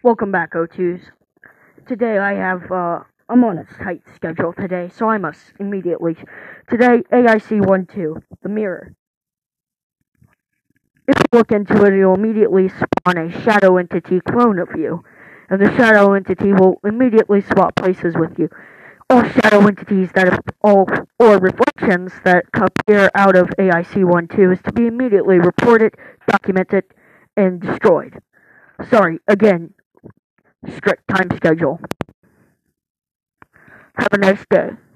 Welcome back, O2s. Today I have, uh, I'm on a tight schedule today, so I must immediately. Today, AIC 1-2, the mirror. If you look into it, it'll immediately spawn a shadow entity clone of you, and the shadow entity will immediately swap places with you. All shadow entities that have all or reflections that appear out of AIC 1-2 is to be immediately reported, documented, and destroyed. Sorry, again, strict time schedule. Have a nice day.